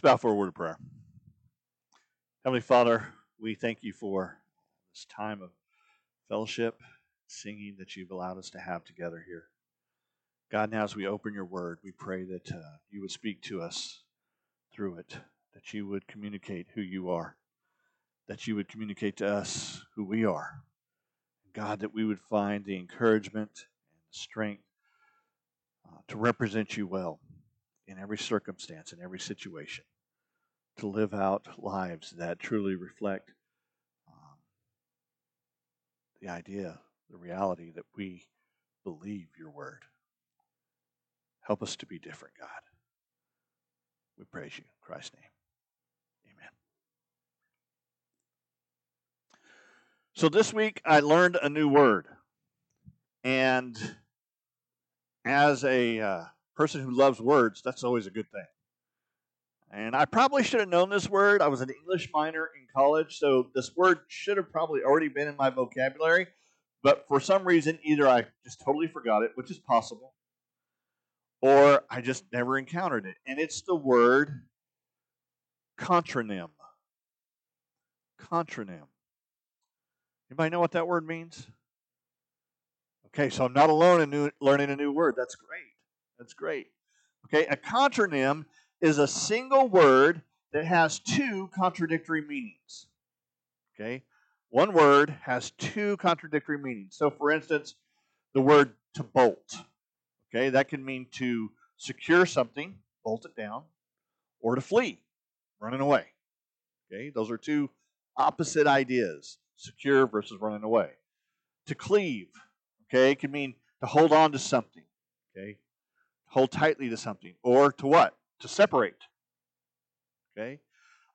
Let's bow for a word of prayer. Heavenly Father, we thank you for this time of fellowship, singing that you've allowed us to have together here. God, now as we open your word, we pray that uh, you would speak to us through it, that you would communicate who you are, that you would communicate to us who we are. God, that we would find the encouragement and the strength uh, to represent you well in every circumstance, in every situation, to live out lives that truly reflect um, the idea, the reality that we believe your word. Help us to be different, God. We praise you in Christ's name. Amen. So this week I learned a new word. And as a uh, person who loves words, that's always a good thing. And I probably should have known this word. I was an English minor in college, so this word should have probably already been in my vocabulary. But for some reason, either I just totally forgot it, which is possible, or I just never encountered it. And it's the word contronym. Contronym. Anybody know what that word means? Okay, so I'm not alone in new, learning a new word. That's great. That's great. Okay, a contronym is a single word that has two contradictory meanings. Okay, one word has two contradictory meanings. So, for instance, the word to bolt. Okay, that can mean to secure something, bolt it down, or to flee, running away. Okay, those are two opposite ideas secure versus running away. To cleave, okay, it can mean to hold on to something, okay, hold tightly to something, or to what? To separate. Okay?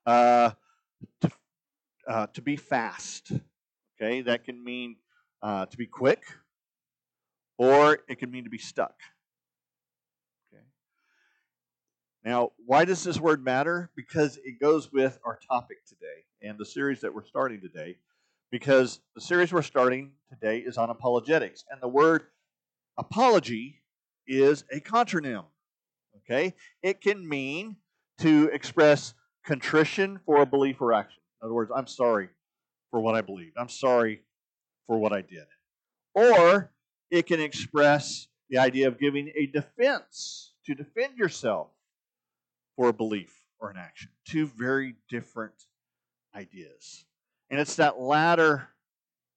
Uh, to, uh, to be fast. Okay? That can mean uh, to be quick, or it can mean to be stuck. Okay? Now, why does this word matter? Because it goes with our topic today and the series that we're starting today. Because the series we're starting today is on apologetics. And the word apology is a contronym. Okay? It can mean to express contrition for a belief or action. In other words, I'm sorry for what I believed. I'm sorry for what I did. Or it can express the idea of giving a defense to defend yourself for a belief or an action. Two very different ideas. And it's that latter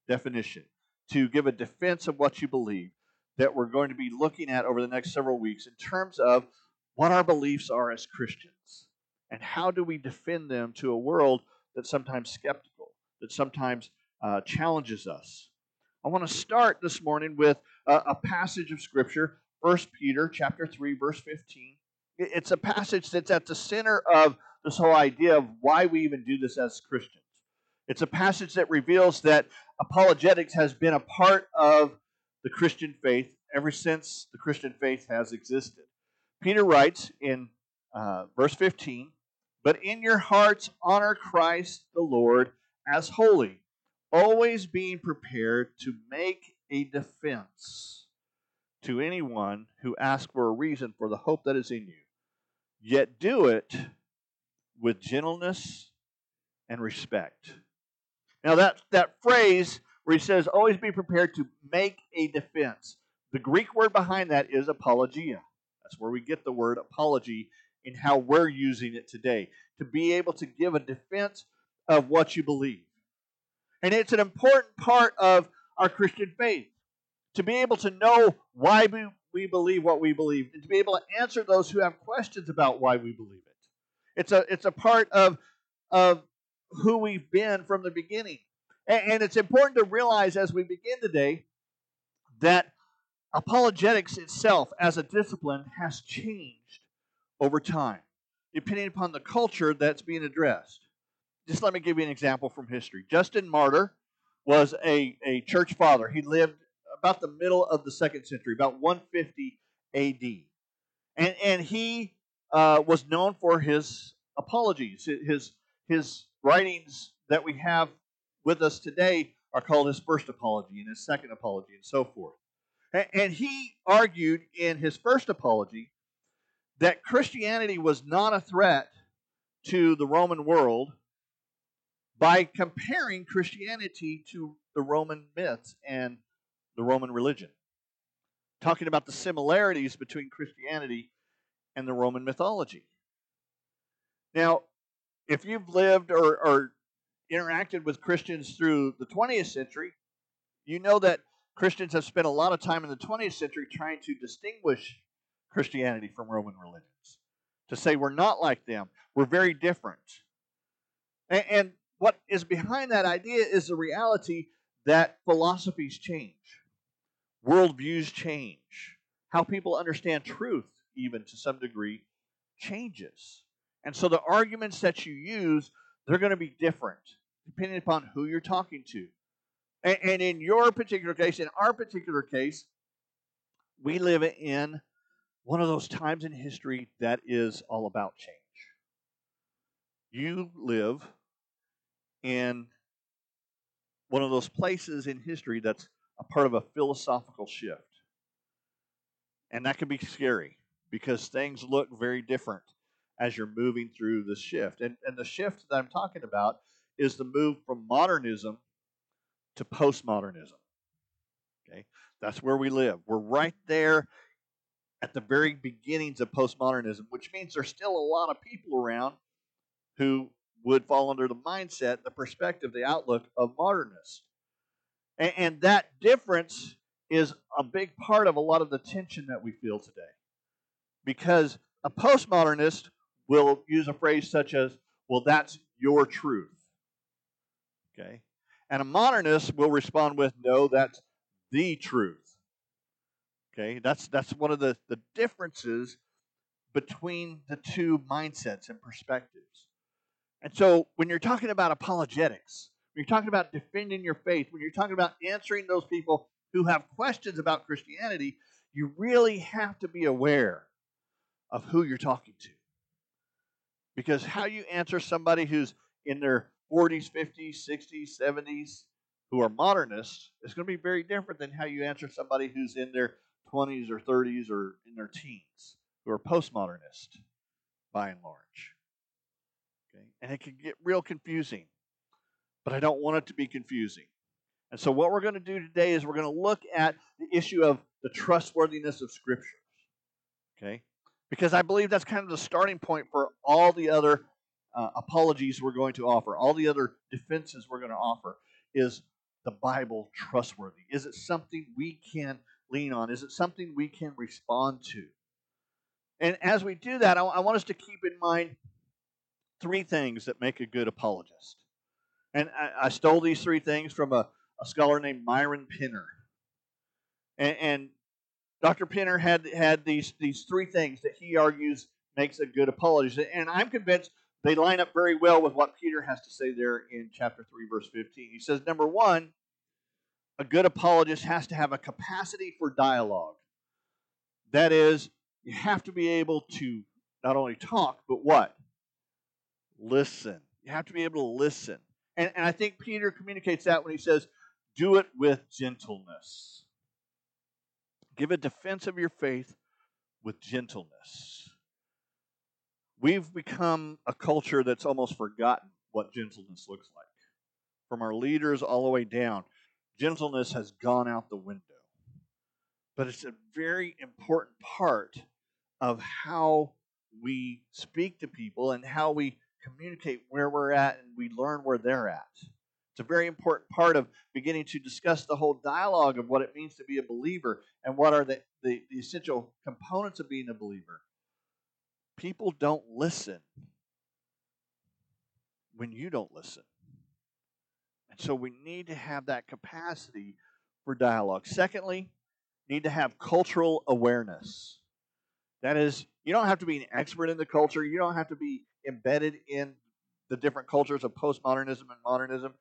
definition to give a defense of what you believe that we're going to be looking at over the next several weeks in terms of what our beliefs are as Christians and how do we defend them to a world that's sometimes skeptical, that sometimes uh, challenges us. I want to start this morning with a, a passage of Scripture, 1 Peter chapter 3, verse 15. It's a passage that's at the center of this whole idea of why we even do this as Christians. It's a passage that reveals that apologetics has been a part of the Christian faith ever since the Christian faith has existed. Peter writes in uh, verse 15, But in your hearts honor Christ the Lord as holy, always being prepared to make a defense to anyone who asks for a reason for the hope that is in you. Yet do it with gentleness and respect. Now, that, that phrase where he says, always be prepared to make a defense. The Greek word behind that is apologia. That's where we get the word apology in how we're using it today. To be able to give a defense of what you believe. And it's an important part of our Christian faith. To be able to know why we, we believe what we believe, and to be able to answer those who have questions about why we believe it. It's a, it's a part of, of who we've been from the beginning. And it's important to realize as we begin today that apologetics itself as a discipline has changed over time, depending upon the culture that's being addressed. Just let me give you an example from history. Justin Martyr was a, a church father. He lived about the middle of the second century, about 150 AD. And, and he uh, was known for his apologies, his, his writings that we have with us today are called his first apology and his second apology and so forth. And he argued in his first apology that Christianity was not a threat to the Roman world by comparing Christianity to the Roman myths and the Roman religion, talking about the similarities between Christianity and the Roman mythology. Now, if you've lived or, or interacted with Christians through the 20th century, you know that Christians have spent a lot of time in the 20th century trying to distinguish Christianity from Roman religions, to say we're not like them, we're very different. And, and what is behind that idea is the reality that philosophies change, worldviews change, how people understand truth, even to some degree, changes. And so the arguments that you use, they're going to be different depending upon who you're talking to. And, and in your particular case, in our particular case, we live in one of those times in history that is all about change. You live in one of those places in history that's a part of a philosophical shift. And that can be scary because things look very different as you're moving through the shift. And, and the shift that I'm talking about is the move from modernism to postmodernism. Okay? That's where we live. We're right there at the very beginnings of postmodernism, which means there's still a lot of people around who would fall under the mindset, the perspective, the outlook of modernists. And, and that difference is a big part of a lot of the tension that we feel today. Because a postmodernist will use a phrase such as, well, that's your truth. Okay? And a modernist will respond with, no, that's the truth. Okay? That's that's one of the, the differences between the two mindsets and perspectives. And so when you're talking about apologetics, when you're talking about defending your faith, when you're talking about answering those people who have questions about Christianity, you really have to be aware of who you're talking to. Because how you answer somebody who's in their 40s, 50s, 60s, 70s, who are modernists, is going to be very different than how you answer somebody who's in their 20s or 30s or in their teens, who are postmodernist by and large. Okay? And it can get real confusing, but I don't want it to be confusing. And so, what we're going to do today is we're going to look at the issue of the trustworthiness of Scriptures. Okay? Because I believe that's kind of the starting point for all the other uh, apologies we're going to offer, all the other defenses we're going to offer. Is the Bible trustworthy? Is it something we can lean on? Is it something we can respond to? And as we do that, I, I want us to keep in mind three things that make a good apologist. And I, I stole these three things from a, a scholar named Myron Penner. And, and Dr. Penner had had these these three things that he argues makes a good apologist, and I'm convinced they line up very well with what Peter has to say there in chapter three, verse fifteen. He says, number one, a good apologist has to have a capacity for dialogue. That is, you have to be able to not only talk, but what? Listen. You have to be able to listen. And, and I think Peter communicates that when he says, do it with gentleness. Give a defense of your faith with gentleness. We've become a culture that's almost forgotten what gentleness looks like. From our leaders all the way down, gentleness has gone out the window. But it's a very important part of how we speak to people and how we communicate where we're at and we learn where they're at. It's a very important part of beginning to discuss the whole dialogue of what it means to be a believer and what are the, the, the essential components of being a believer. People don't listen when you don't listen. And so we need to have that capacity for dialogue. Secondly, need to have cultural awareness. That is, you don't have to be an expert in the culture, you don't have to be embedded in the different cultures of postmodernism and modernism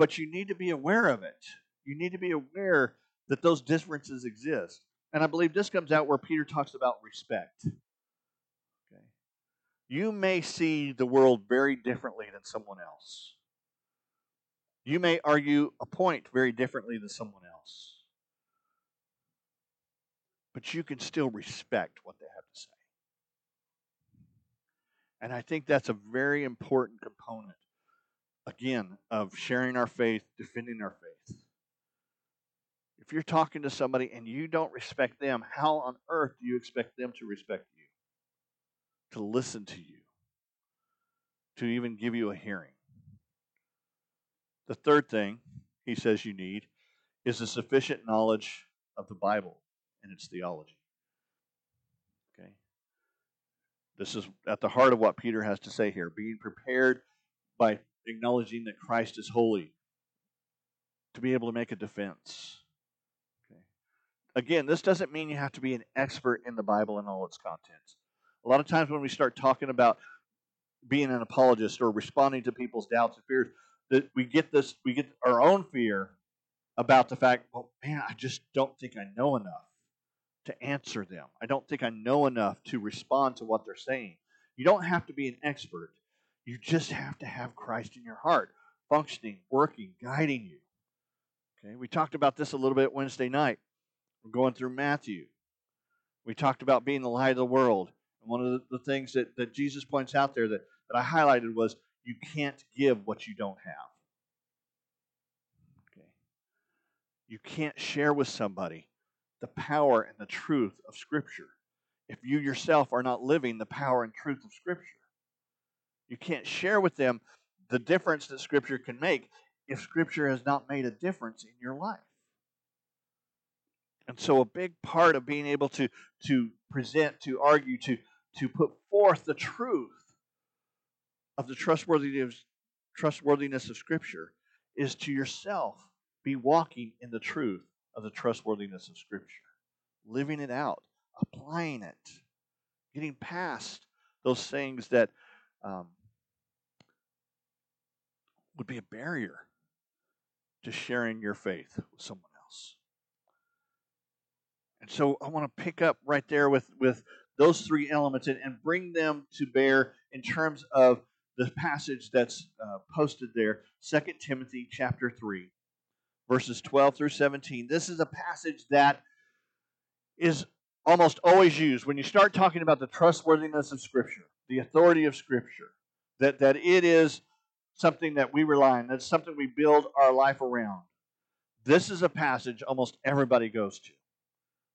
but you need to be aware of it. You need to be aware that those differences exist. And I believe this comes out where Peter talks about respect. Okay. You may see the world very differently than someone else. You may argue a point very differently than someone else. But you can still respect what they have to say. And I think that's a very important component, again, of sharing our faith, defending our faith. If you're talking to somebody and you don't respect them, how on earth do you expect them to respect you? To listen to you? To even give you a hearing? The third thing he says you need is a sufficient knowledge of the Bible and its theology. Okay? This is at the heart of what Peter has to say here being prepared by acknowledging that Christ is holy, to be able to make a defense. Okay? Again, this doesn't mean you have to be an expert in the Bible and all its contents. A lot of times when we start talking about being an apologist or responding to people's doubts and fears, that we get this, we get our own fear about the fact, well, man, I just don't think I know enough to answer them. I don't think I know enough to respond to what they're saying. You don't have to be an expert. You just have to have Christ in your heart, functioning, working, guiding you. Okay, we talked about this a little bit Wednesday night. We're going through Matthew. We talked about being the light of the world. And one of the, the things that, that Jesus points out there that, that I highlighted was you can't give what you don't have. Okay. You can't share with somebody the power and the truth of Scripture if you yourself are not living the power and truth of Scripture. You can't share with them the difference that Scripture can make if Scripture has not made a difference in your life. And so, a big part of being able to, to present, to argue, to, to put forth the truth of the trustworthiness, trustworthiness of Scripture is to yourself be walking in the truth of the trustworthiness of Scripture, living it out, applying it, getting past those things that um, would be a barrier to sharing your faith with someone else. And so I want to pick up right there with, with those three elements and, and bring them to bear in terms of the passage that's uh, posted there, 2 Timothy chapter 3, verses 12 through 17. This is a passage that is almost always used when you start talking about the trustworthiness of Scripture, the authority of Scripture, that, that it is something that we rely on, that's something we build our life around. This is a passage almost everybody goes to.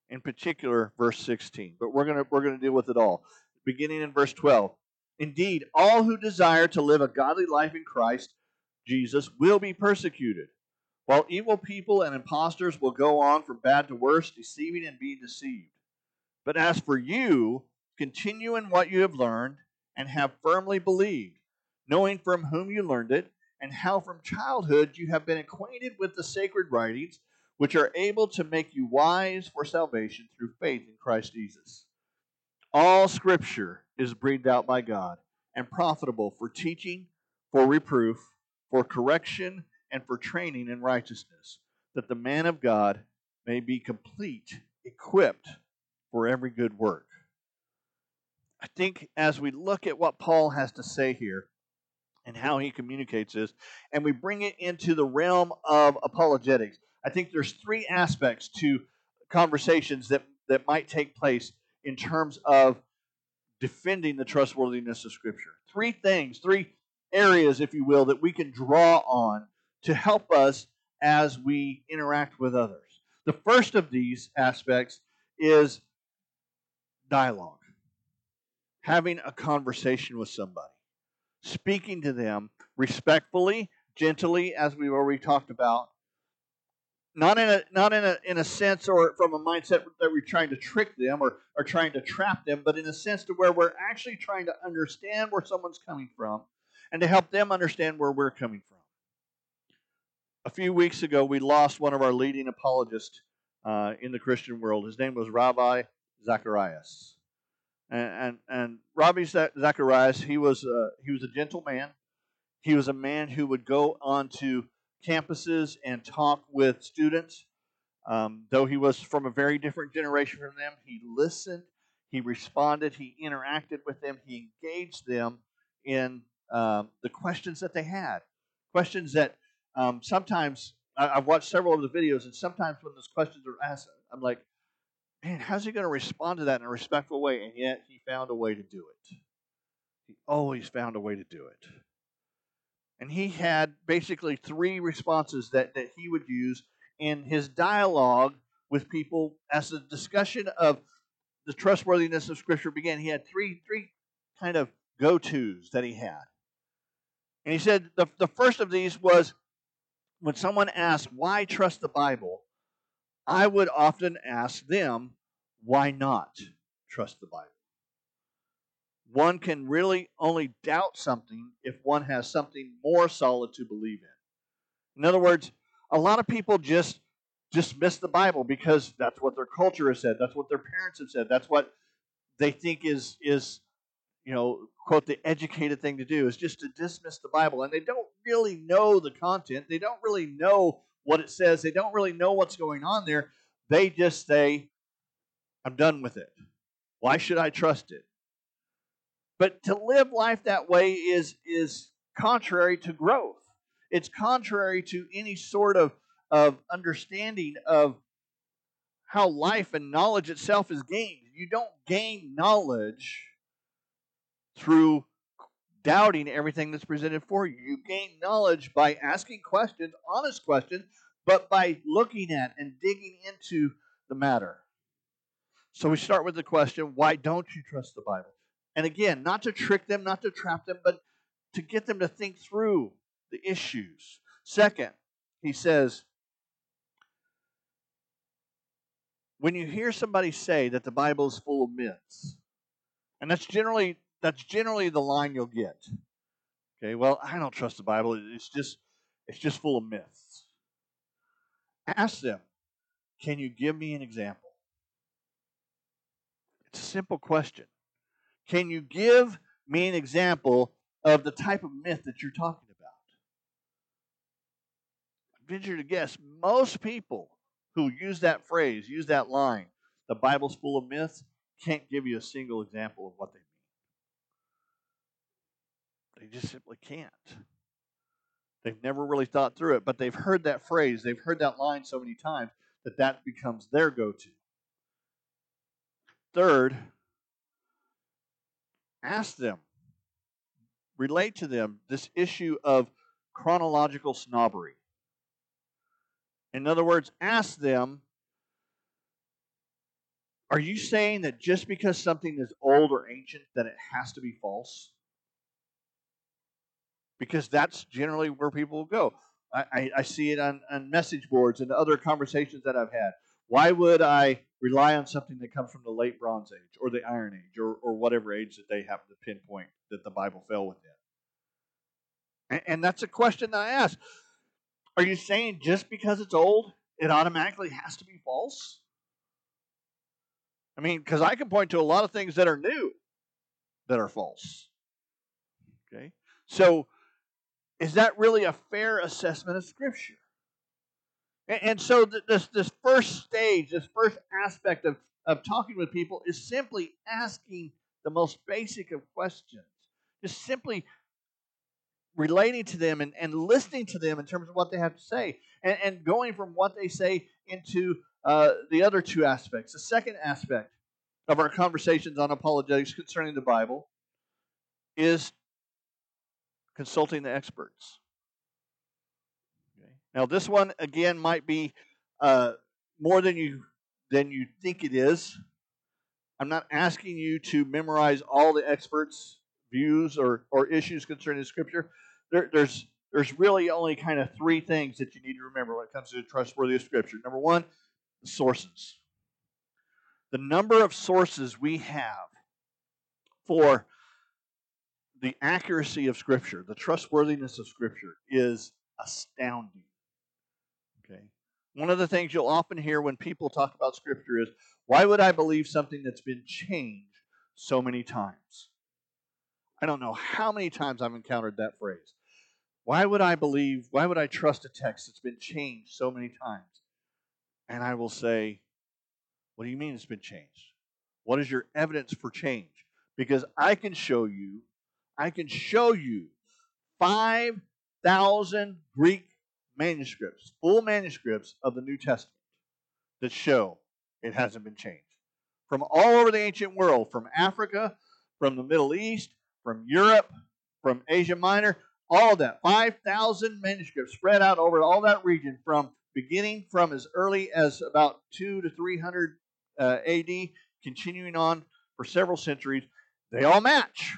In particular, verse 16. But we're going to we're going to deal with it all. Beginning in verse 12. Indeed, all who desire to live a godly life in Christ Jesus will be persecuted, while evil people and impostors will go on from bad to worse, deceiving and being deceived. But as for you, continue in what you have learned and have firmly believed, knowing from whom you learned it, and how from childhood you have been acquainted with the sacred writings, which are able to make you wise for salvation through faith in Christ Jesus. All scripture is breathed out by God and profitable for teaching, for reproof, for correction, and for training in righteousness, that the man of God may be complete, equipped for every good work. I think as we look at what Paul has to say here and how he communicates this, and we bring it into the realm of apologetics, I think there's three aspects to conversations that, that might take place in terms of defending the trustworthiness of Scripture. Three things, three areas, if you will, that we can draw on to help us as we interact with others. The first of these aspects is dialogue, having a conversation with somebody, speaking to them respectfully, gently, as we've already talked about, not in a not in a in a sense or from a mindset that we're trying to trick them or, or trying to trap them, but in a sense to where we're actually trying to understand where someone's coming from and to help them understand where we're coming from. A few weeks ago, we lost one of our leading apologists uh, in the Christian world. His name was Ravi Zacharias, and and, and Ravi Zacharias he was uh, he was a gentle man. He was a man who would go onto campuses and talk with students. Um, though he was from a very different generation from them, he listened, he responded, he interacted with them, he engaged them in um, the questions that they had. Questions that um, sometimes I, have watched several of the videos, and sometimes when those questions are asked, I'm like, man, how's he going to respond to that in a respectful way? And yet he found a way to do it. He always found a way to do it. And he had basically three responses that, that he would use in his dialogue with people as the discussion of the trustworthiness of Scripture began. He had three, three kind of go tos that he had. And he said the, the first of these was when someone asked, Why trust the Bible? I would often ask them, Why not trust the Bible? One can really only doubt something if one has something more solid to believe in. In other words, a lot of people just dismiss the Bible because that's what their culture has said, that's what their parents have said, that's what they think is is you know quote the educated thing to do is just to dismiss the Bible and they don't really know the content, they don't really know what it says, they don't really know what's going on there. They just say I'm done with it. Why should I trust it? But to live life that way is is contrary to growth. It's contrary to any sort of, of understanding of how life and knowledge itself is gained. You don't gain knowledge through doubting everything that's presented for you. You gain knowledge by asking questions, honest questions, but by looking at and digging into the matter. So we start with the question why don't you trust the Bible? And again, not to trick them, not to trap them, but to get them to think through the issues. Second, he says, when you hear somebody say that the Bible is full of myths, and that's generally that's generally the line you'll get. Okay, well, I don't trust the Bible. It's just it's just full of myths. Ask them, can you give me an example? It's a simple question. Can you give me an example of the type of myth that you're talking about? I venture to guess most people who use that phrase, use that line, the Bible's full of myths, can't give you a single example of what they mean. They just simply can't. They've never really thought through it, but they've heard that phrase, they've heard that line so many times that that becomes their go to. Third, ask them, relate to them this issue of chronological snobbery. In other words, ask them, are you saying that just because something is old or ancient that it has to be false? Because that's generally where people will go. I, I, I see it on, on message boards and other conversations that I've had. Why would I rely on something that comes from the late Bronze Age or the Iron Age or, or whatever age that they happen to pinpoint that the Bible fell within? And, and that's a question that I ask. Are you saying just because it's old, it automatically has to be false? I mean, because I can point to a lot of things that are new that are false. Okay? So, is that really a fair assessment of Scripture? And, so, th- this, this first stage, this first aspect of, of talking with people is simply asking the most basic of questions. Just simply relating to them and, and listening to them in terms of what they have to say and, and going from what they say into uh, the other two aspects. The second aspect of our conversations on apologetics concerning the Bible is consulting the experts. Now, this one again might be uh, more than you than you think it is. I'm not asking you to memorize all the experts' views or, or issues concerning Scripture there, there's there's really only kind of three things that you need to remember when it comes to trustworthy Scripture. Number one, the sources. The number of sources we have for the accuracy of Scripture, the trustworthiness of Scripture, is astounding. One of the things you'll often hear when people talk about Scripture is, why would I believe something that's been changed so many times? I don't know how many times I've encountered that phrase. Why would I believe, why would I trust a text that's been changed so many times? And I will say, What do you mean it's been changed? What is your evidence for change? Because I can show you, I can show you 5,000 Greek manuscripts, full manuscripts of the New Testament that show it hasn't been changed. From all over the ancient world, from Africa, from the Middle East, from Europe, from Asia Minor, all that. 5,000 manuscripts spread out over all that region from beginning from as early as about 2 to 300 uh, AD, continuing on for several centuries. They all match.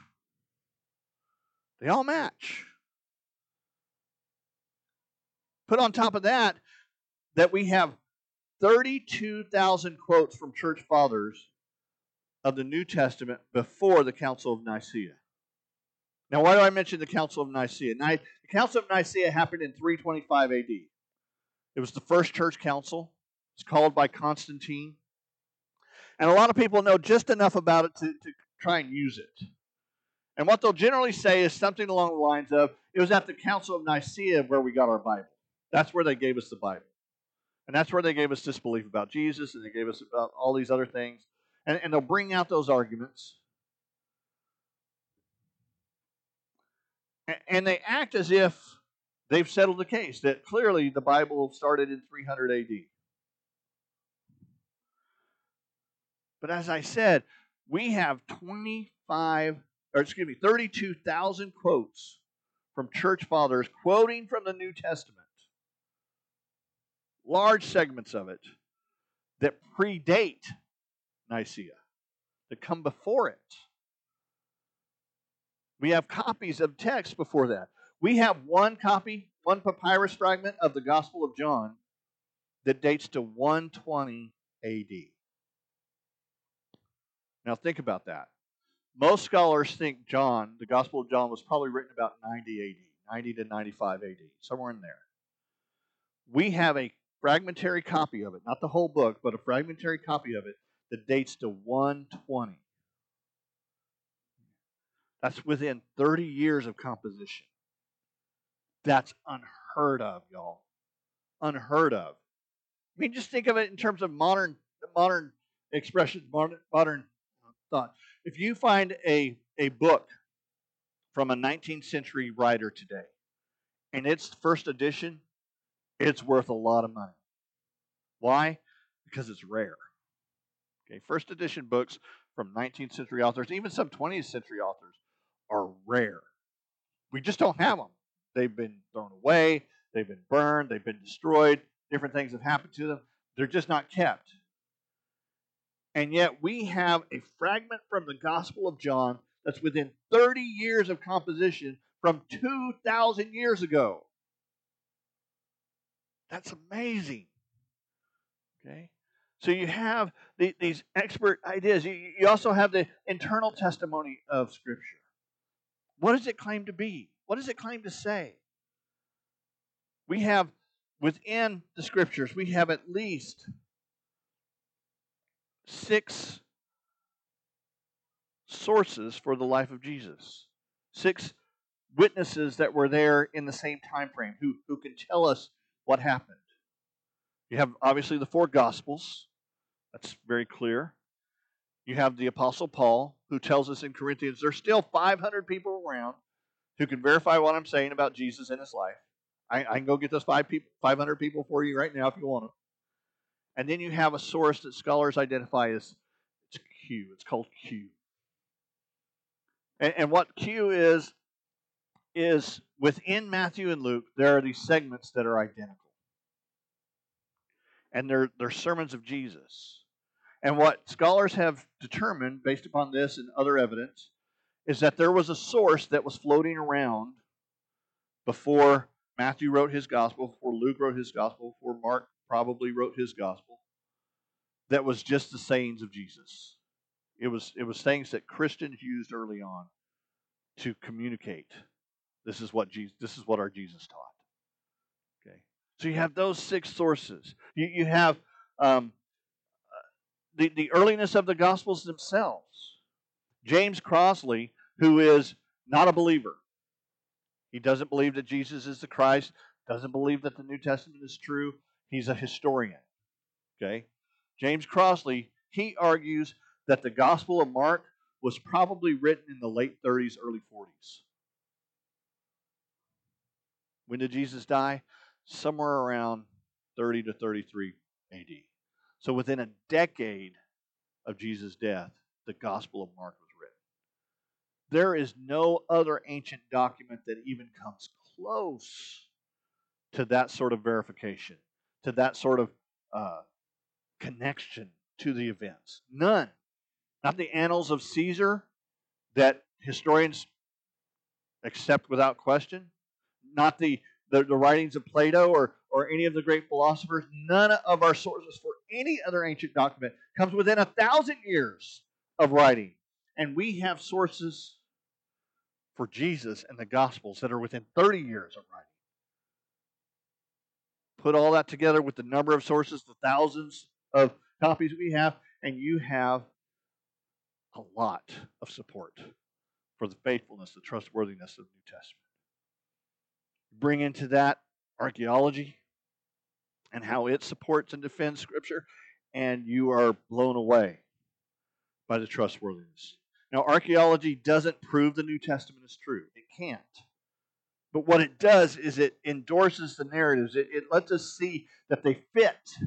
They all match. Put on top of that, that we have 32,000 quotes from church fathers of the New Testament before the Council of Nicaea. Now, why do I mention the Council of Nicaea? the Council of Nicaea happened in 325 AD. It was the first church council. It's called by Constantine. And a lot of people know just enough about it to, to try and use it. And what they'll generally say is something along the lines of it was at the Council of Nicaea where we got our Bible. That's where they gave us the Bible. And that's where they gave us disbelief about Jesus and they gave us about all these other things. And, and they'll bring out those arguments. And, and they act as if they've settled the case, that clearly the Bible started in 300 AD. But as I said, we have 25, or excuse me, 32,000 quotes from church fathers quoting from the New Testament large segments of it that predate Nicaea, that come before it. We have copies of texts before that. We have one copy, one papyrus fragment of the Gospel of John that dates to 120 AD. Now think about that. Most scholars think John, the Gospel of John, was probably written about 90 AD, 90 to 95 AD, somewhere in there. We have a fragmentary copy of it, not the whole book, but a fragmentary copy of it that dates to 120. That's within 30 years of composition. That's unheard of, y'all. Unheard of. I mean, just think of it in terms of modern modern expressions, modern, modern thought. If you find a, a book from a 19th century writer today, and its first edition it's worth a lot of money. Why? Because it's rare. Okay, first edition books from 19th century authors, even some 20th century authors, are rare. We just don't have them. They've been thrown away, they've been burned, they've been destroyed, different things have happened to them. They're just not kept. And yet we have a fragment from the Gospel of John that's within 30 years of composition from 2,000 years ago. That's amazing. Okay? So you have the, these expert ideas. You, you also have the internal testimony of Scripture. What does it claim to be? What does it claim to say? We have within the Scriptures, we have at least six sources for the life of Jesus. Six witnesses that were there in the same time frame who, who can tell us what happened. You have obviously the four Gospels. That's very clear. You have the Apostle Paul, who tells us in Corinthians there's still 500 people around who can verify what I'm saying about Jesus in his life. I, I can go get those five people, 500 people for you right now if you want them. And then you have a source that scholars identify as it's Q. It's called Q. And, and what Q is, is within Matthew and Luke, there are these segments that are identical. And they're, they're sermons of Jesus. And what scholars have determined, based upon this and other evidence, is that there was a source that was floating around before Matthew wrote his gospel, before Luke wrote his gospel, before Mark probably wrote his gospel, that was just the sayings of Jesus. It was, it was things that Christians used early on to communicate this is what Jesus, this is what our Jesus taught. Okay, so you have those six sources. You, you have um, the the earliness of the Gospels themselves. James Crossley, who is not a believer, he doesn't believe that Jesus is the Christ. Doesn't believe that the New Testament is true. He's a historian. Okay, James Crossley he argues that the Gospel of Mark was probably written in the late 30s, early 40s. When did Jesus die? Somewhere around 30 to 33 AD. So within a decade of Jesus' death, the Gospel of Mark was written. There is no other ancient document that even comes close to that sort of verification, to that sort of uh, connection to the events. None. Not the annals of Caesar that historians accept without question, not the, the, the, writings of Plato or, or any of the great philosophers. None of our sources for any other ancient document comes within a thousand years of writing. And we have sources for Jesus and the Gospels that are within 30 years of writing. Put all that together with the number of sources, the thousands of copies we have, and you have a lot of support for the faithfulness, the trustworthiness of the New Testament. Bring into that archaeology and mm-hmm. how it supports and defends Scripture, and you are blown away by the trustworthiness. Now, archaeology doesn't prove the New Testament is true, it can't. But what it does is it endorses the narratives, it, it lets us see that they fit.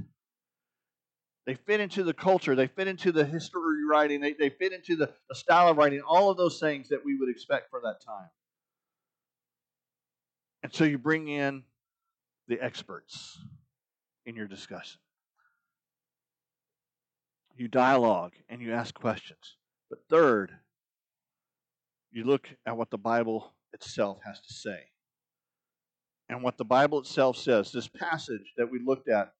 They fit into the culture, they fit into the history writing, they, they fit into the, the style of writing, all of those things that we would expect for that time. And so you bring in the experts in your discussion. You dialogue and you ask questions. But third, you look at what the Bible itself has to say. And what the Bible itself says, this passage that we looked at,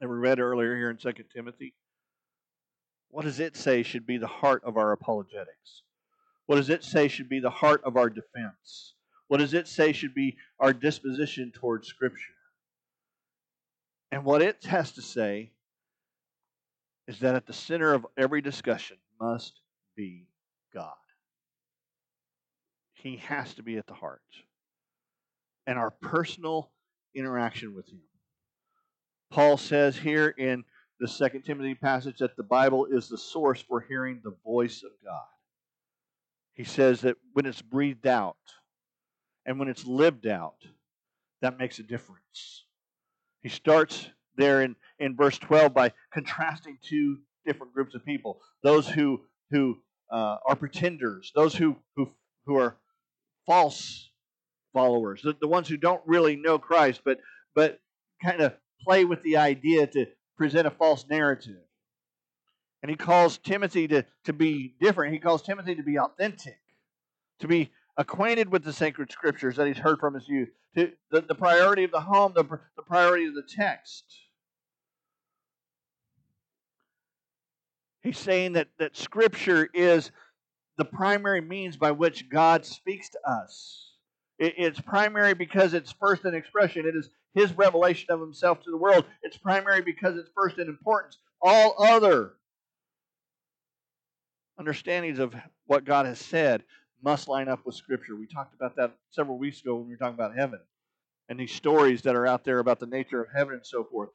that we read earlier here in 2 Timothy, what does it say should be the heart of our apologetics? What does it say should be the heart of our defense? What does it say should be our disposition towards Scripture? And what it has to say is that at the center of every discussion must be God. He has to be at the heart. And our personal interaction with Him. Paul says here in the Second Timothy passage that the Bible is the source for hearing the voice of God. He says that when it's breathed out and when it's lived out, that makes a difference. He starts there in, in verse 12 by contrasting two different groups of people those who, who uh, are pretenders, those who, who, who are false followers, the, the ones who don't really know Christ, but, but kind of play with the idea to present a false narrative. And he calls Timothy to, to be different. He calls Timothy to be authentic, to be acquainted with the sacred scriptures that he's heard from his youth, to the, the priority of the home, the, the priority of the text. He's saying that, that Scripture is the primary means by which God speaks to us. It, it's primary because it's first in expression. It is His revelation of Himself to the world. It's primary because it's first in importance. All other understandings of what God has said must line up with Scripture. We talked about that several weeks ago when we were talking about heaven and these stories that are out there about the nature of heaven and so forth.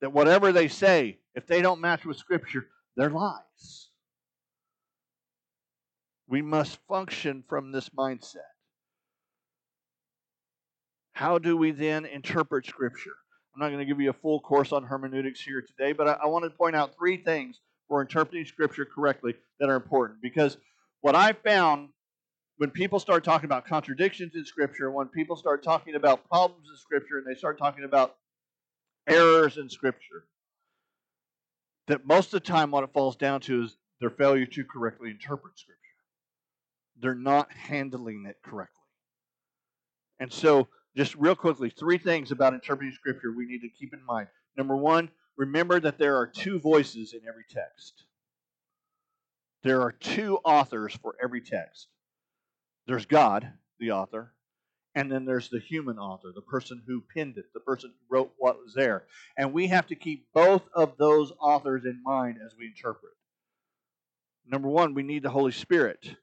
That whatever they say, if they don't match with Scripture, they're lies. We must function from this mindset. How do we then interpret Scripture? I'm not going to give you a full course on hermeneutics here today, but I, I want to point out three things for interpreting Scripture correctly that are important. Because what I found when people start talking about contradictions in Scripture, when people start talking about problems in Scripture, and they start talking about errors in Scripture, that most of the time what it falls down to is their failure to correctly interpret Scripture. They're not handling it correctly. And so, just real quickly, three things about interpreting Scripture we need to keep in mind. Number one, remember that there are two voices in every text. There are two authors for every text. There's God, the author, and then there's the human author, the person who penned it, the person who wrote what was there. And we have to keep both of those authors in mind as we interpret. Number one, we need the Holy Spirit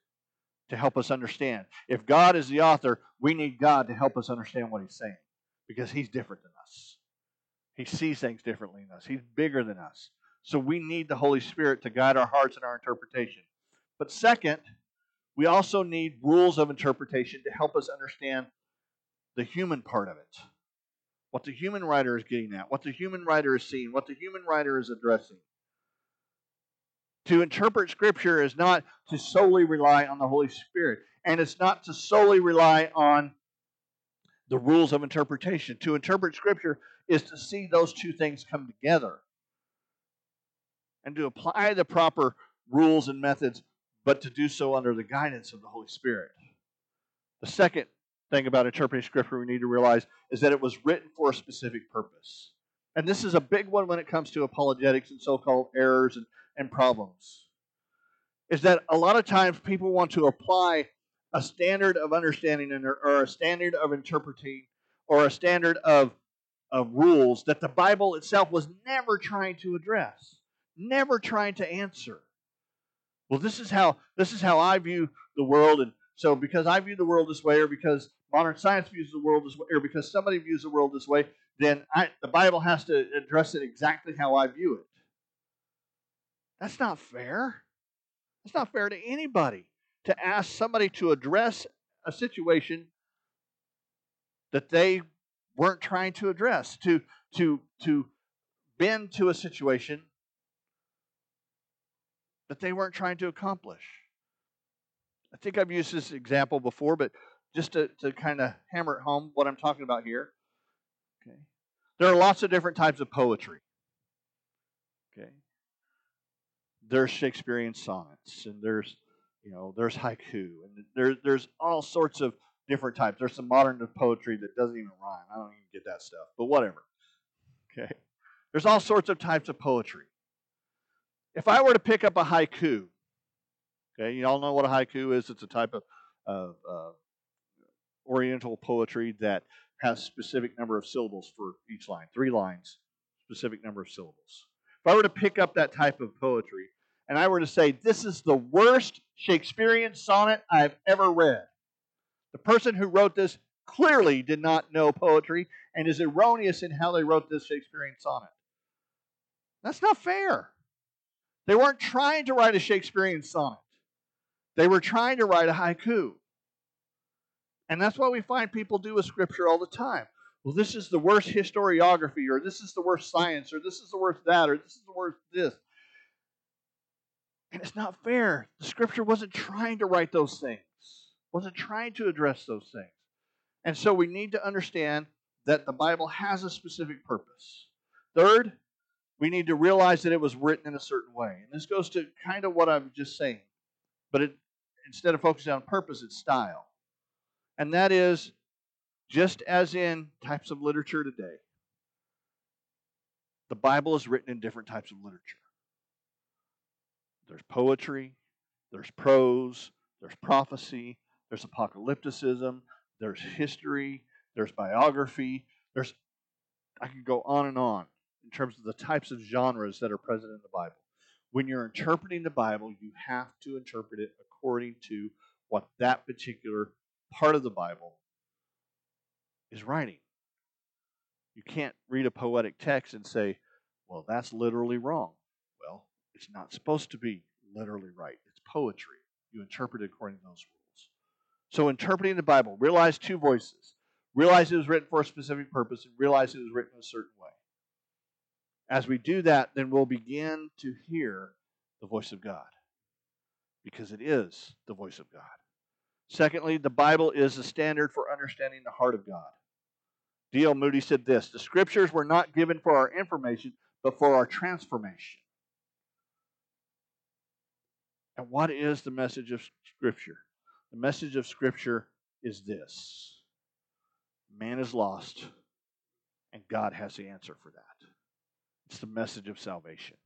to help us understand. If God is the author, we need God to help us understand what He's saying because He's different than us. He sees things differently than us, He's bigger than us. So we need the Holy Spirit to guide our hearts and our interpretation. But second, we also need rules of interpretation to help us understand the human part of it. What the human writer is getting at, what the human writer is seeing, what the human writer is addressing. To interpret Scripture is not to solely rely on the Holy Spirit, and it's not to solely rely on the rules of interpretation. To interpret Scripture is to see those two things come together and to apply the proper rules and methods, but to do so under the guidance of the Holy Spirit. The second thing about interpreting Scripture we need to realize is that it was written for a specific purpose. And this is a big one when it comes to apologetics and so called errors and, and problems. Is that a lot of times people want to apply a standard of understanding or a standard of interpreting or a standard of, of rules that the Bible itself was never trying to address, never trying to answer. Well, this is how this is how I view the world, and so because I view the world this way, or because modern science views the world this way, or because somebody views the world this way, then I, the Bible has to address it exactly how I view it. That's not fair. It's not fair to anybody to ask somebody to address a situation that they weren't trying to address, to to to bend to a situation that they weren't trying to accomplish. I think I've used this example before, but just to, to kind of hammer it home what I'm talking about here. Okay. There are lots of different types of poetry. Okay. There's Shakespearean sonnets, and there's you know there's haiku, and there, there's all sorts of different types. There's some modern poetry that doesn't even rhyme. I don't even get that stuff, but whatever. Okay. There's all sorts of types of poetry. If I were to pick up a haiku, okay, you all know what a haiku is. It's a type of, of uh, Oriental poetry that has a specific number of syllables for each line, three lines, specific number of syllables. If I were to pick up that type of poetry and I were to say, this is the worst Shakespearean sonnet I've ever read, the person who wrote this clearly did not know poetry and is erroneous in how they wrote this Shakespearean sonnet. That's not fair. They weren't trying to write a Shakespearean sonnet, they were trying to write a haiku. And that's what we find people do with Scripture all the time. Well, this is the worst historiography, or this is the worst science, or this is the worst that, or this is the worst this. And it's not fair. The Scripture wasn't trying to write those things, wasn't trying to address those things. And so we need to understand that the Bible has a specific purpose. Third, we need to realize that it was written in a certain way. And this goes to kind of what I'm just saying. But it, instead of focusing on purpose, it's style and that is just as in types of literature today, the Bible is written in different types of literature. There's poetry, there's prose, there's prophecy, there's apocalypticism, there's history, there's biography, there's I can go on and on in terms of the types of genres that are present in the Bible. When you're interpreting the Bible, you have to interpret it according to what that particular part of the Bible is writing. You can't read a poetic text and say, well, that's literally wrong. Well, it's not supposed to be literally right. It's poetry. You interpret it according to those rules. So, interpreting the Bible, realize two voices. Realize it was written for a specific purpose and realize it was written in a certain way. As we do that, then we'll begin to hear the voice of God because it is the voice of God. Secondly, the Bible is the standard for understanding the heart of God. D.L. Moody said this The scriptures were not given for our information, but for our transformation. And what is the message of Scripture? The message of Scripture is this man is lost, and God has the answer for that. It's the message of salvation.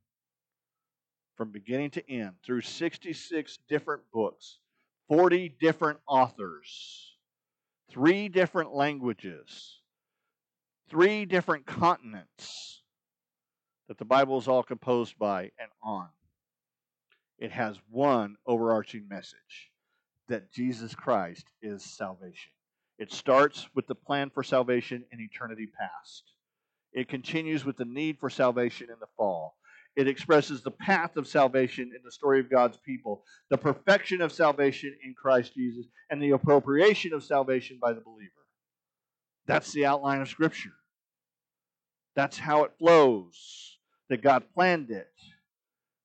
From beginning to end, through 66 different books, 40 different authors, three different languages, three different continents that the Bible is all composed by and on. It has one overarching message that Jesus Christ is salvation. It starts with the plan for salvation in eternity past. It continues with the need for salvation in the fall. It expresses the path of salvation in the story of God's people, the perfection of salvation in Christ Jesus, and the appropriation of salvation by the believer. That's the outline of Scripture. That's how it flows, that God planned it.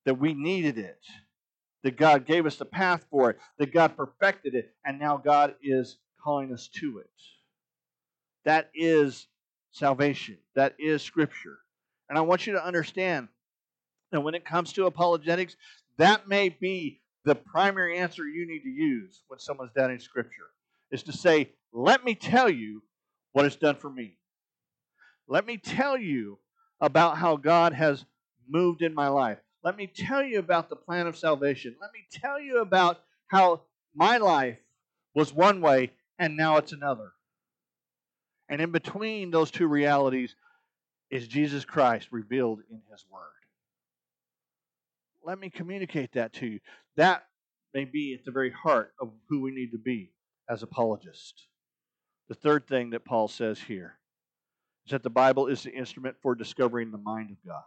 that we needed it, that God gave us the path for it, that God perfected it, and now God is calling us to it. That is salvation. That is Scripture. And I want you to understand that when it comes to apologetics, that may be the primary answer you need to use when someone's doubting Scripture, is to say, let me tell you what it's done for me. Let me tell you about how God has moved in my life. Let me tell you about the plan of salvation. Let me tell you about how my life was one way and now it's another. And in between those two realities is Jesus Christ revealed in His Word. Let me communicate that to you. That may be at the very heart of who we need to be as apologists. The third thing that Paul says here is that the Bible is the instrument for discovering the mind of God.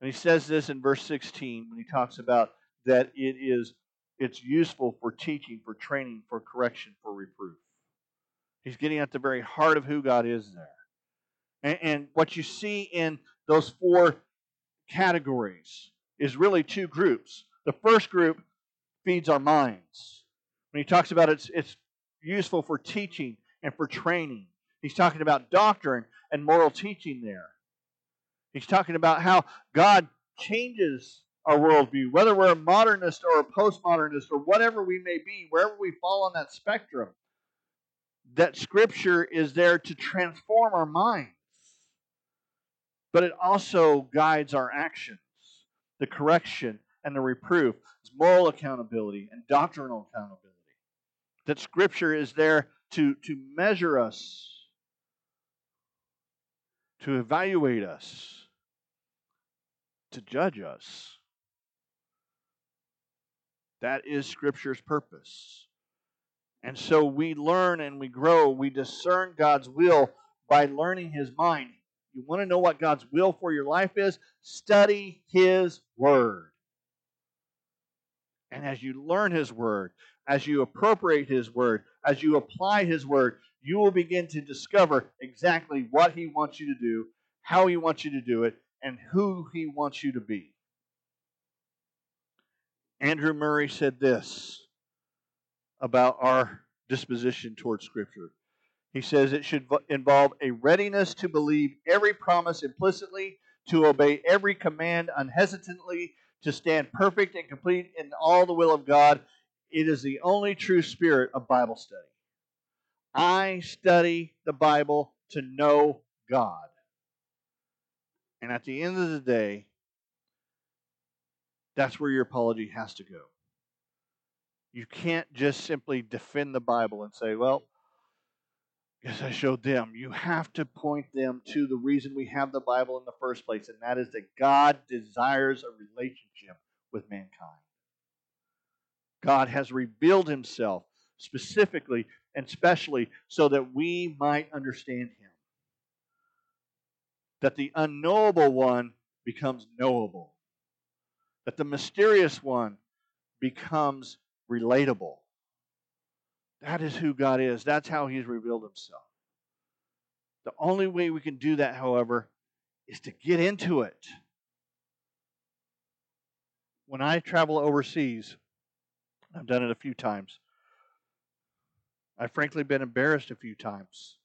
And he says this in verse 16 when he talks about that it is it's useful for teaching, for training, for correction, for reproof. He's getting at the very heart of who God is there. And, and what you see in those four categories is really two groups. The first group feeds our minds. When he talks about it's, it's useful for teaching and for training, he's talking about doctrine and moral teaching there. He's talking about how God changes our worldview, whether we're a modernist or a postmodernist or whatever we may be, wherever we fall on that spectrum, that Scripture is there to transform our minds. But it also guides our actions, the correction and the reproof, moral accountability and doctrinal accountability. That Scripture is there to, to measure us, to evaluate us, to judge us. That is Scripture's purpose. And so we learn and we grow, we discern God's will by learning His mind. You want to know what God's will for your life is? Study His Word. And as you learn His Word, as you appropriate His Word, as you apply His Word, you will begin to discover exactly what He wants you to do, how He wants you to do it, and who He wants you to be. Andrew Murray said this about our disposition towards Scripture. He says it should involve a readiness to believe every promise implicitly, to obey every command unhesitantly, to stand perfect and complete in all the will of God. It is the only true spirit of Bible study. I study the Bible to know God. And at the end of the day, that's where your apology has to go. You can't just simply defend the Bible and say, well, Yes, I showed them. You have to point them to the reason we have the Bible in the first place, and that is that God desires a relationship with mankind. God has revealed himself specifically and specially so that we might understand him. That the unknowable one becomes knowable. That the mysterious one becomes relatable. That is who God is. That's how He's revealed Himself. The only way we can do that, however, is to get into it. When I travel overseas, I've done it a few times. I've frankly been embarrassed a few times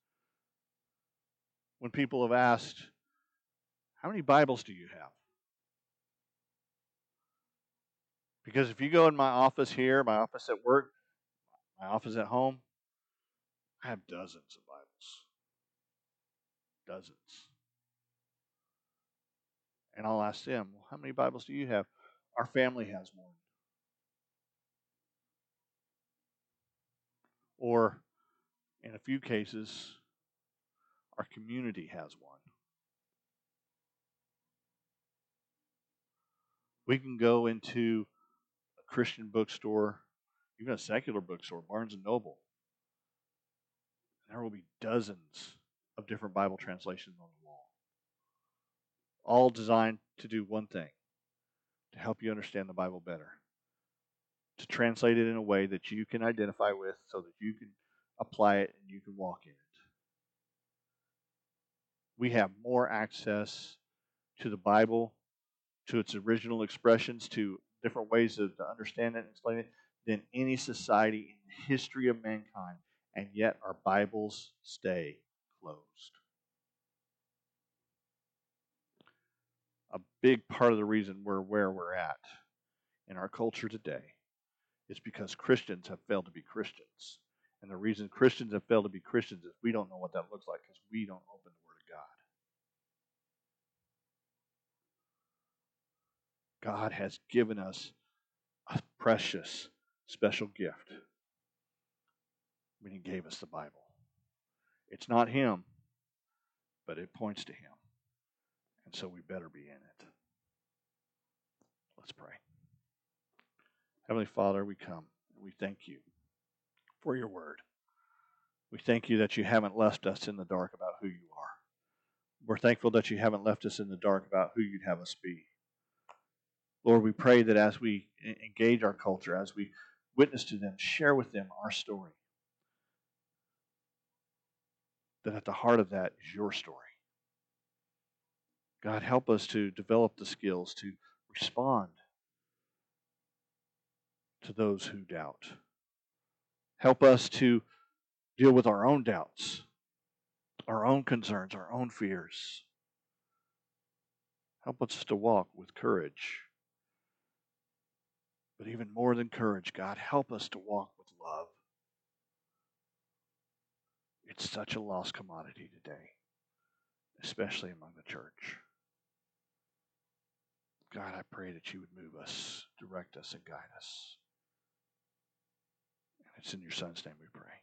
when people have asked, How many Bibles do you have? Because if you go in my office here, my office at work, my office at home, I have dozens of Bibles. Dozens. And I'll ask them, well, how many Bibles do you have? Our family has one. Or, in a few cases, our community has one. We can go into Christian bookstore even a secular bookstore, Barnes and Noble. There will be dozens of different Bible translations on the wall, all designed to do one thing to help you understand the Bible better, to translate it in a way that you can identify with so that you can apply it and you can walk in it. We have more access to the Bible to its original expressions, to different ways of, to understand it and explain it, than any society in the history of mankind. And yet our Bibles stay closed. A big part of the reason we're where we're at in our culture today is because Christians have failed to be Christians. And the reason Christians have failed to be Christians is we don't know what that looks like because we don't open the Word of God. Has given us a precious, special gift when He gave us the Bible. It's not Him, but it points to Him. And so we better be in it. Let's pray. Heavenly Father, we come and we thank you for your word. We thank you that you haven't left us in the dark about who you are. We're thankful that you haven't left us in the dark about who you'd have us be. Lord, we pray that as we engage our culture, as we witness to them, share with them our story, that at the heart of that is your story. God, help us to develop the skills to respond to those who doubt. Help us to deal with our own doubts, our own concerns, our own fears. Help us to walk with courage. But even more than courage, God, help us to walk with love. It's such a lost commodity today, especially among the church. God, I pray that you would move us, direct us, and guide us. And it's in your son's name we pray.